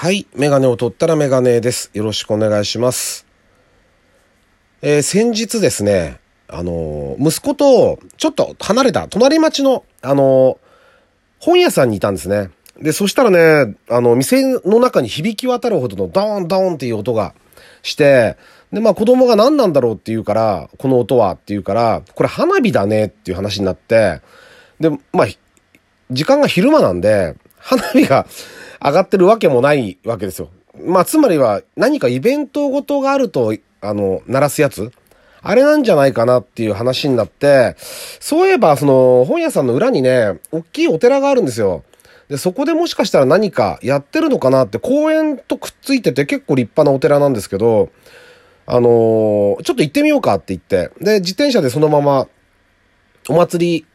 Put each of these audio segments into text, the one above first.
はい。メガネを取ったらメガネです。よろしくお願いします。えー先日ですね、あのー息子とちょっと離れた隣町の、あのー本屋さんにいたんですね。で、そしたらね、あの、店の中に響き渡るほどのドーンドーンっていう音がして、で、まあ子供が何なんだろうって言うから、この音はって言うから、これ花火だねっていう話になって、で、まあ、時間が昼間なんで、花火が上がってるわけもないわけですよ。まあ、つまりは何かイベントごとがあると、あの、鳴らすやつ？あれなんじゃないかなっていう話になって、そういえば、その、本屋さんの裏にね、大きいお寺があるんですよ。で、そこでもしかしたら何かやってるのかなって、公園とくっついてて結構立派なお寺なんですけど、あのーちょっと行ってみようかって言って、で、自転車でそのまま、お祭り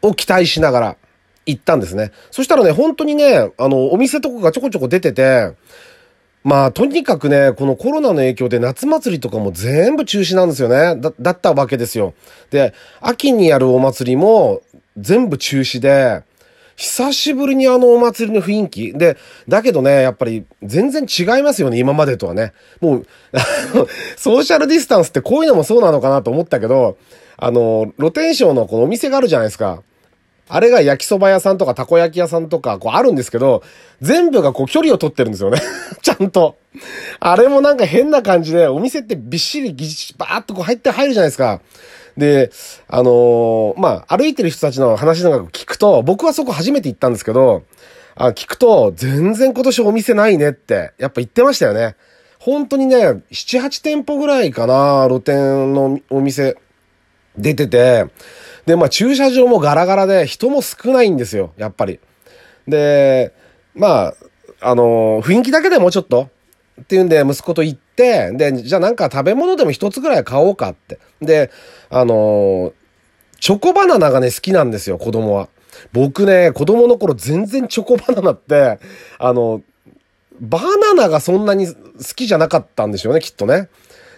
を期待しながら行ったんですね。そしたらね、本当にね、あの、お店とかがちょこちょこ出てて、まあ、とにかくね、このコロナの影響で夏祭りとかも全部中止なんですよね。だ、だったわけですよ。で、秋にやるお祭りも全部中止で、久しぶりにあのお祭りの雰囲気。で、だけどね、やっぱり全然違いますよね、今までとはね。もう、ソーシャルディスタンスってこういうのもそうなのかなと思ったけど、あの、露天商のこのお店があるじゃないですか。あれが焼きそば屋さんとかたこ焼き屋さんとかこうあるんですけど、全部がこう距離を取ってるんですよね。ちゃんと。あれもなんか変な感じで、お店ってびっしりぎしバーっとこう入って入るじゃないですか。で、あのーまあ、歩いてる人たちの話なんか聞くと、僕はそこ初めて行ったんですけど、あ聞くと、全然今年お店ないねって、やっぱ言ってましたよね。本当にね、7、8店舗ぐらいかな、露店のお店出てて、で、まあ駐車場もガラガラで人も少ないんですよ、やっぱり。で、まあ、あのー雰囲気だけでもうちょっと、っていうんで息子と行って、で、じゃあなんか食べ物でも一つぐらい買おうかって。で、あのーチョコバナナがね、好きなんですよ、子供は。僕ね、子供の頃全然チョコバナナって、あの、バナナがそんなに好きじゃなかったんでしょうね、きっとね。だか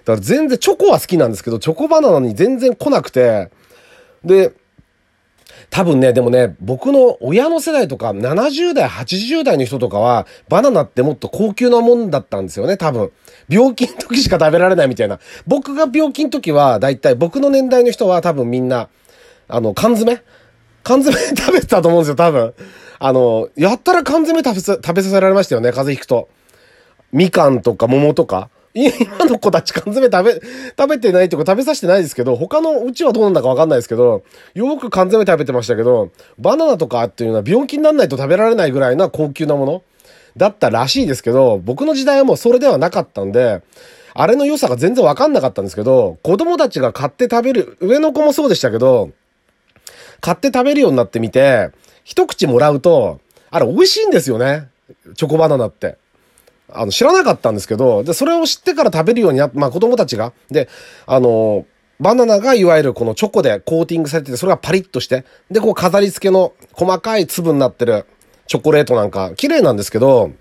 ら全然チョコは好きなんですけど、チョコバナナに全然来なくて、で、多分ね、でもね、僕の親の世代とか、70代、80代の人とかは、バナナってもっと高級なもんだったんですよね、多分。病気の時しか食べられないみたいな。僕が病気の時は、だいたい僕の年代の人は多分みんな、あの、缶詰？缶詰食べてたと思うんですよ、多分。あの、やったら缶詰食べさ、食べさせられましたよね、風邪ひくと。みかんとか桃とか。今の子たち缶詰食べ、食べてないとか食べさせてないですけど、他のうちはどうなんだかわかんないですけど、よく缶詰食べてましたけど、バナナとかっていうのは病気にならないと食べられないぐらいな高級なものだったらしいですけど、僕の時代はもうそれではなかったんで、あれの良さが全然わかんなかったんですけど、子供たちが買って食べる、上の子もそうでしたけど、買って食べるようになってみて、一口もらうと、あれ美味しいんですよね。チョコバナナって。あの、知らなかったんですけど、で、それを知ってから食べるようになまあ子供たちが。で、あの、バナナがいわゆるこのチョコでコーティングされてて、それがパリッとして、で、こう飾り付けの細かい粒になってるチョコレートなんか、綺麗なんですけど、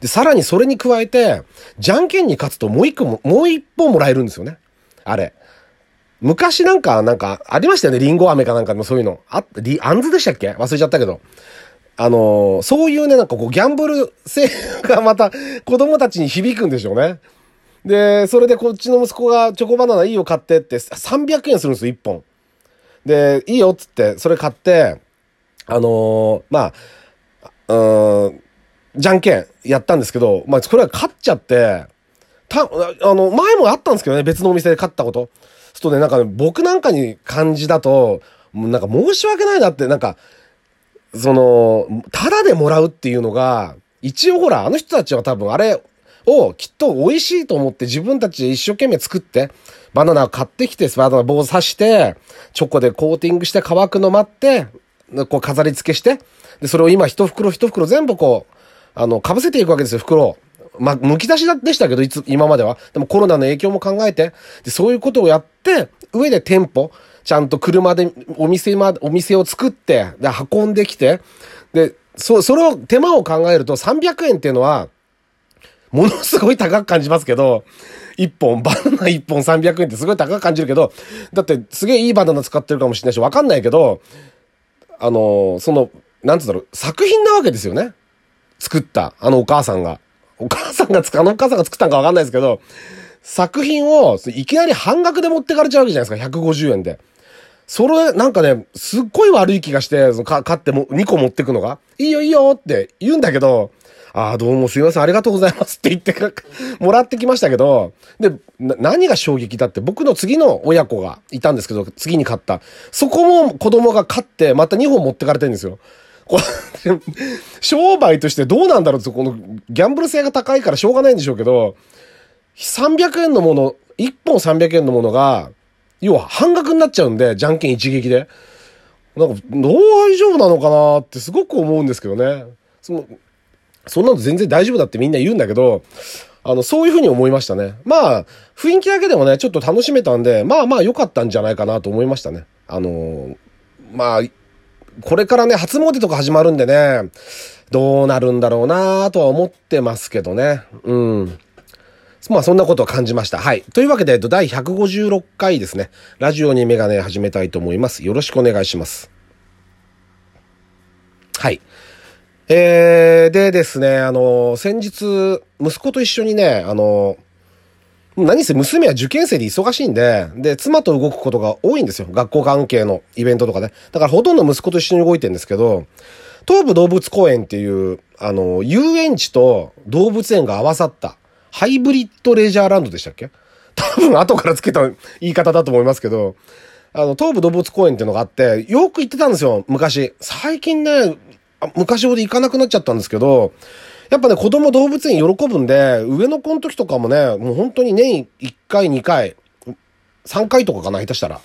で、さらにそれに加えて、じゃんけんに勝つともう一個も、もう一本もらえるんですよね。あれ。昔なんか、なんか、ありましたよね。リンゴ飴かなんかでもそういうの。あ、リ、アンズでしたっけ？忘れちゃったけど。あのーそういうね、なんかこう、ギャンブル性がまた子供たちに響くんでしょうね。で、それでこっちの息子がチョコバナナいいよ買ってって、300円するんですよ、1本。で、いいよっつって、それ買って、あのーまあ、うん、じゃんけんやったんですけど、まあ、これは勝っちゃって、た、あの、前もあったんですけどね、別のお店で勝ったこと。ちょっとね、なんかね、僕なんかに感じだと、なんか申し訳ないなって、なんか、その、ただでもらうっていうのが、一応ほら、あの人たちは多分あれをきっと美味しいと思って自分たちで一生懸命作って、バナナを買ってきて、バナナ棒を刺して、チョコでコーティングして乾くの待って、こう飾り付けして、で、それを今一袋一袋全部こう、あの、被せていくわけですよ、袋を。まあ、剥き出しでしたけど、いつ、今までは。でもコロナの影響も考えて、で、そういうことをやって、上で店舗、ちゃんと車でお店ま、お店を作って、で、運んできて、で、そ、それを、手間を考えると300円っていうのは、ものすごい高く感じますけど、一本、バナナ一本300円ってすごい高く感じるけど、だってすげえいいバナナ使ってるかもしれないし、わかんないけど、あの、その、なんつうんだろう、作品なわけですよね。作った、あのお母さんが。お母さんがあのお母さんが作ったんかわかんないですけど、作品をいきなり半額で持ってかれちゃうわけじゃないですか、150円で。それ、なんかね、すっごい悪い気がして、そのか買っても2個持ってくのが、いいよいいよって言うんだけど、ああ、どうもすいません、ありがとうございますって言ってもらってきましたけど、で、何が衝撃だって、僕の次の親子がいたんですけど、次に買った。そこも子供が買って、また2本持ってかれてるんですよ。これ商売としてどうなんだろうって、このギャンブル性が高いからしょうがないんでしょうけど、300円のもの、1本300円のものが、要は半額になっちゃうんで、じゃんけん一撃で。なんか、どう大丈夫なのかなってすごく思うんですけどね。その、そんなの全然大丈夫だってみんな言うんだけど、あの、そういうふうに思いましたね。まあ、雰囲気だけでもね、ちょっと楽しめたんで、まあまあ良かったんじゃないかなと思いましたね。あのー、まあ、これからね、初詣とか始まるんでね、どうなるんだろうなとは思ってますけどね。うん。まあそんなことを感じました。はい。というわけで、第156回ですね。ラジオにメガネ始めたいと思います。よろしくお願いします。はい。えー、でですね、あの、先日、息子と一緒にね、あの、何せ娘は受験生で忙しいんで、で、妻と動くことが多いんですよ。学校関係のイベントとかね。だからほとんど息子と一緒に動いてるんですけど、東武動物公園っていう、あの、遊園地と動物園が合わさった、ハイブリッドレジャーランドでしたっけ？多分後から付けた言い方だと思いますけど、あの、東武動物公園っていうのがあって、よく行ってたんですよ、昔。最近ね、昔ほど行かなくなっちゃったんですけど、やっぱね、子供動物園喜ぶんで、上の子の時とかもね、もう本当に年1回、2回、3回とかかな、下手したら。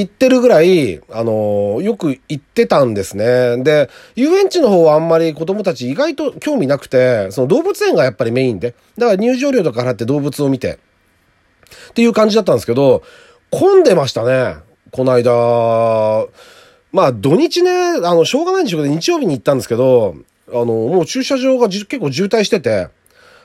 行ってるぐらい、あのー、よく行ってたんですね。で、遊園地の方はあんまり子供たち意外と興味なくて、その動物園がやっぱりメインで。だから入場料とか払って動物を見て。っていう感じだったんですけど、混んでましたね。この間、まあ土日ね、あの、しょうがないんでしょうけど、日曜日に行ったんですけど、あの、もう駐車場が結構渋滞してて、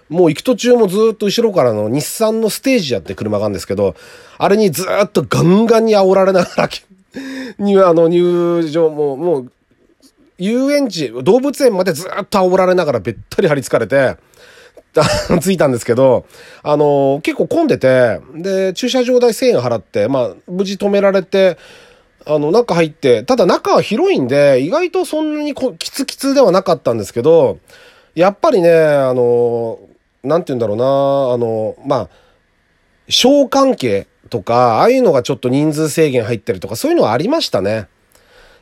もう行く途中もずっと後ろからの日産のステージやって車があるんですけど、あれにずっとガンガンに煽られながら、に、あの、入場も、もう、遊園地、動物園までずっと煽られながらべったり張り付かれて、着いたんですけど、あの結構混んでて、で、駐車場代1000円払って、まあ、無事止められて、あの、中入って、ただ中は広いんで、意外とそんなにこキツキツではなかったんですけど、やっぱりね、あの、なんて言うんだろうな、あの、まあ、小関係とか、ああいうのがちょっと人数制限入ってるとか、そういうのはありましたね。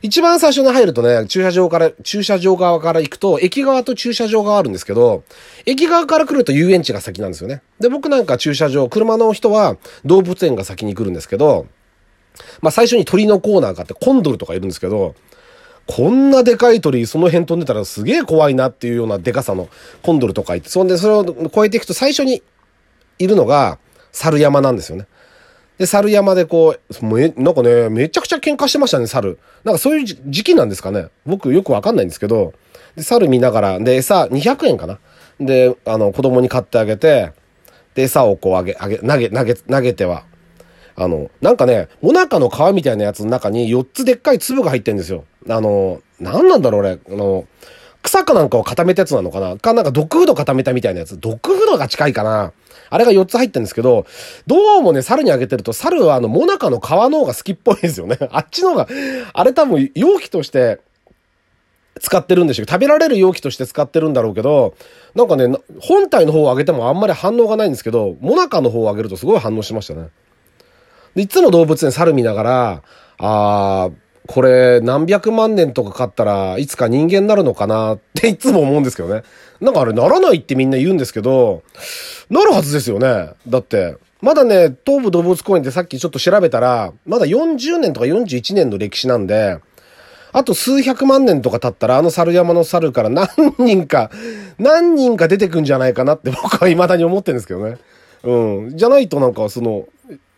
一番最初に入るとね、駐車場から、駐車場側から行くと、駅側と駐車場があるんですけど、駅側から来ると遊園地が先なんですよね。で、僕なんか駐車場、車の人は動物園が先に来るんですけど、まあ最初に鳥のコーナーがあって、コンドルとかいるんですけど、こんなでかい鳥、その辺飛んでたらすげえ怖いなっていうようなでかさのコンドルとかいて、そんでそれを越えていくと最初にいるのが猿山なんですよね。で、猿山でこう、め、なんかね、めちゃくちゃ喧嘩してましたね、猿。なんかそういう時期なんですかね。僕よくわかんないんですけど、で、猿見ながら、で、餌200円かな。で、あの、子供に買ってあげて、で、餌をこうあげ、あげ、投げ、投げ、投げては、あの、なんかね、もなかの皮みたいなやつの中に4つでっかい粒が入ってんですよ。あの、なんなんだろう、俺。あの、草かなんかを固めたやつなのかなか、なんかドッグフード固めたみたいなやつ。ドッグフードが近いかなあれが4つ入ってるんですけど、どうもね、猿にあげてると、猿はあの、もなかの皮の方が好きっぽいですよね。あっちの方が、あれ多分容器として使ってるんでしょ食べられる容器として使ってるんだろうけど、なんかね、本体の方をあげてもあんまり反応がないんですけど、もなかの方をあげるとすごい反応しましたね。で、いつも動物園猿見ながら、あー、これ何百万年とかかったらいつか人間になるのかなっていつも思うんですけどね。なんかあれならないってみんな言うんですけど、なるはずですよね。だって、まだね、東武動物公園ってさっきちょっと調べたら、まだ40年とか41年の歴史なんで、あと数百万年とか経ったらあの猿山の猿から何人か、何人か出てくんじゃないかなって僕は未だに思ってるんですけどね。うん。じゃないとなんかその、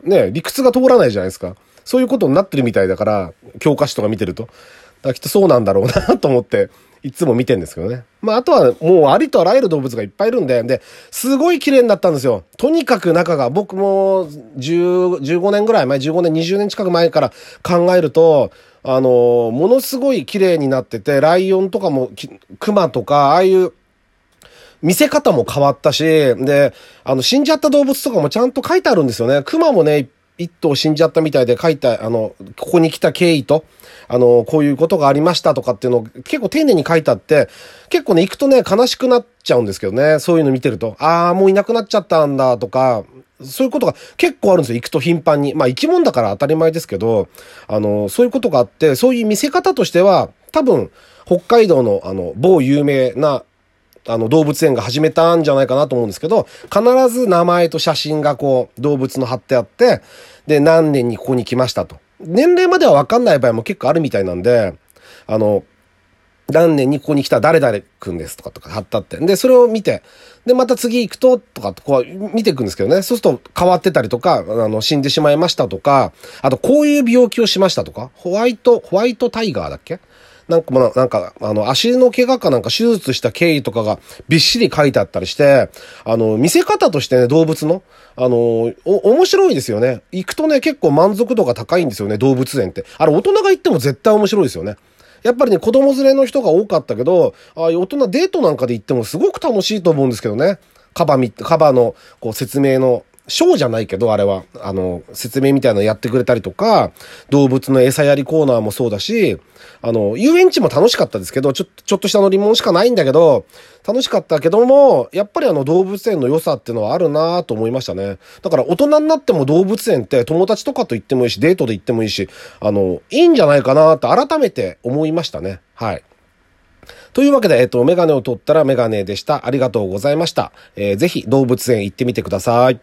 ね、理屈が通らないじゃないですか。そういうことになってるみたいだから、教科書とか見てると。だきっとそうなんだろうなと思っていつも見てんですけどね。まあ、あとはもうありとあらゆる動物がいっぱいいるんで、で、すごい綺麗になったんですよ。とにかく中が、僕も10、15年ぐらい前、15年、20年近く前から考えると、あの、ものすごい綺麗になってて、ライオンとかも、クマとか、ああいう見せ方も変わったし、で、あの、死んじゃった動物とかもちゃんと書いてあるんですよね。熊もね、一頭死んじゃったみたいで書いた、あの、ここに来た経緯と、あの、こういうことがありましたとかっていうのを結構丁寧に書いてあって、結構ね、行くとね、悲しくなっちゃうんですけどね。そういうの見てると。ああ、もういなくなっちゃったんだとか、そういうことが結構あるんですよ。行くと頻繁に。まあ生き物だから当たり前ですけど、あの、そういうことがあって、そういう見せ方としては、多分、北海道のあの、某有名なあの、動物園が始めたんじゃないかなと思うんですけど、必ず名前と写真がこう、動物の貼ってあって、で、何年にここに来ましたと。年齢まではわかんない場合も結構あるみたいなんで、あの、何年にここに来た誰々くんですとかとか貼ったって。で、それを見て、で、また次行くと、とか、こう見ていくんですけどね。そうすると変わってたりとか、あの、死んでしまいましたとか、あとこういう病気をしましたとか、ホワイト、ホワイトタイガーだっけなんか、まあ、なんか、あの、足の怪我かなんか手術した経緯とかがびっしり書いてあったりして、あの、見せ方としてね、動物の、あの、お、面白いですよね。行くとね、結構満足度が高いんですよね、動物園って。あれ、大人が行っても絶対面白いですよね。やっぱりね、子供連れの人が多かったけど、ああいう大人デートなんかで行ってもすごく楽しいと思うんですけどね。カバみ、カバのこう説明のショーじゃないけど、あれは、あの、説明みたいなのやってくれたりとか、動物の餌やりコーナーもそうだし、あの、遊園地も楽しかったですけど、ちょ、ちょっとした乗り物しかないんだけど、楽しかったけども、やっぱりあの動物園の良さっていうのはあるなと思いましたね。だから大人になっても動物園って友達とかと行ってもいいし、デートで行ってもいいし、あの、いいんじゃないかなと改めて思いましたね。はい。というわけで、えっと、メガネを取ったらメガネでした。ありがとうございました。えー、ぜひ動物園行ってみてください。